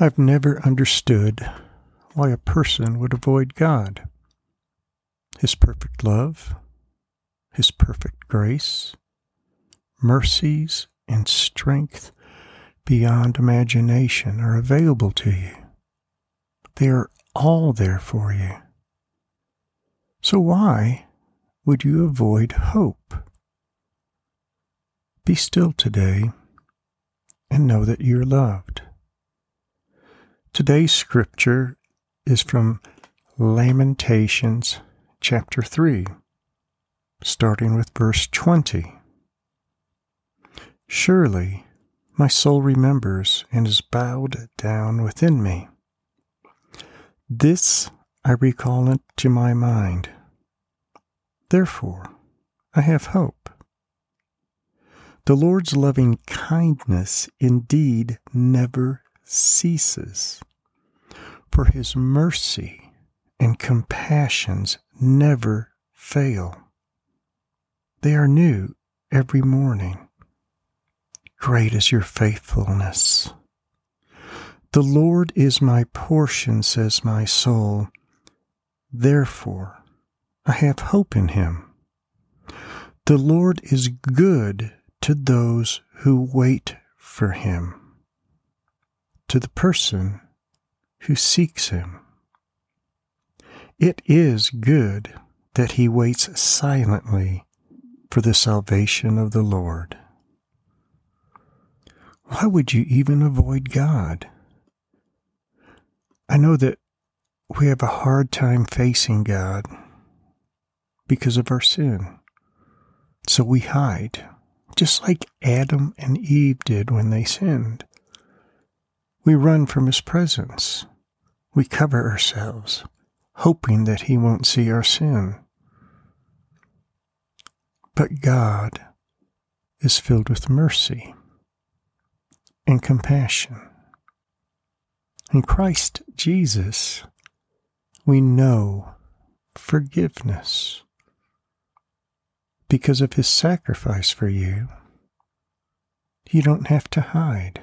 I've never understood why a person would avoid God. His perfect love, His perfect grace, mercies, and strength beyond imagination are available to you. They are all there for you. So why would you avoid hope? Be still today and know that you're loved. Today's scripture is from Lamentations chapter 3, starting with verse 20. Surely my soul remembers and is bowed down within me. This I recall into my mind. Therefore, I have hope. The Lord's loving kindness indeed never ceases, for his mercy and compassions never fail. They are new every morning. Great is your faithfulness. The Lord is my portion, says my soul. Therefore, I have hope in him. The Lord is good to those who wait for him to the person who seeks him. It is good that he waits silently for the salvation of the Lord. Why would you even avoid God? I know that we have a hard time facing God because of our sin. So we hide, just like Adam and Eve did when they sinned. We run from His presence. We cover ourselves, hoping that He won't see our sin. But God is filled with mercy and compassion. In Christ Jesus, we know forgiveness. Because of his sacrifice for you, you don't have to hide.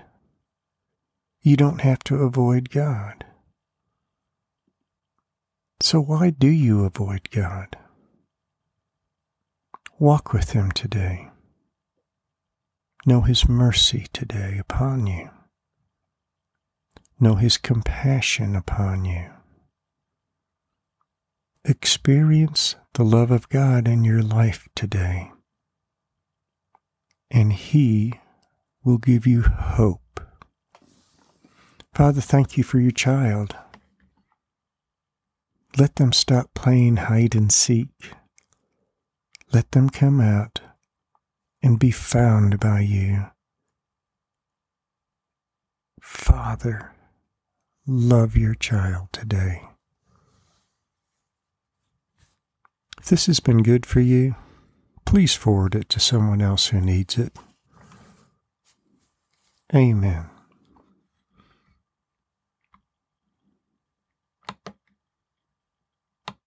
You don't have to avoid God. So why do you avoid God? Walk with Him today. Know His mercy today upon you. Know His compassion upon you. Experience the love of God in your life today, and He will give you hope Father, thank you for your child. Let them stop playing hide and seek. Let them come out and be found by you. Father, love your child today. If this has been good for you, please forward it to someone else who needs it. Amen.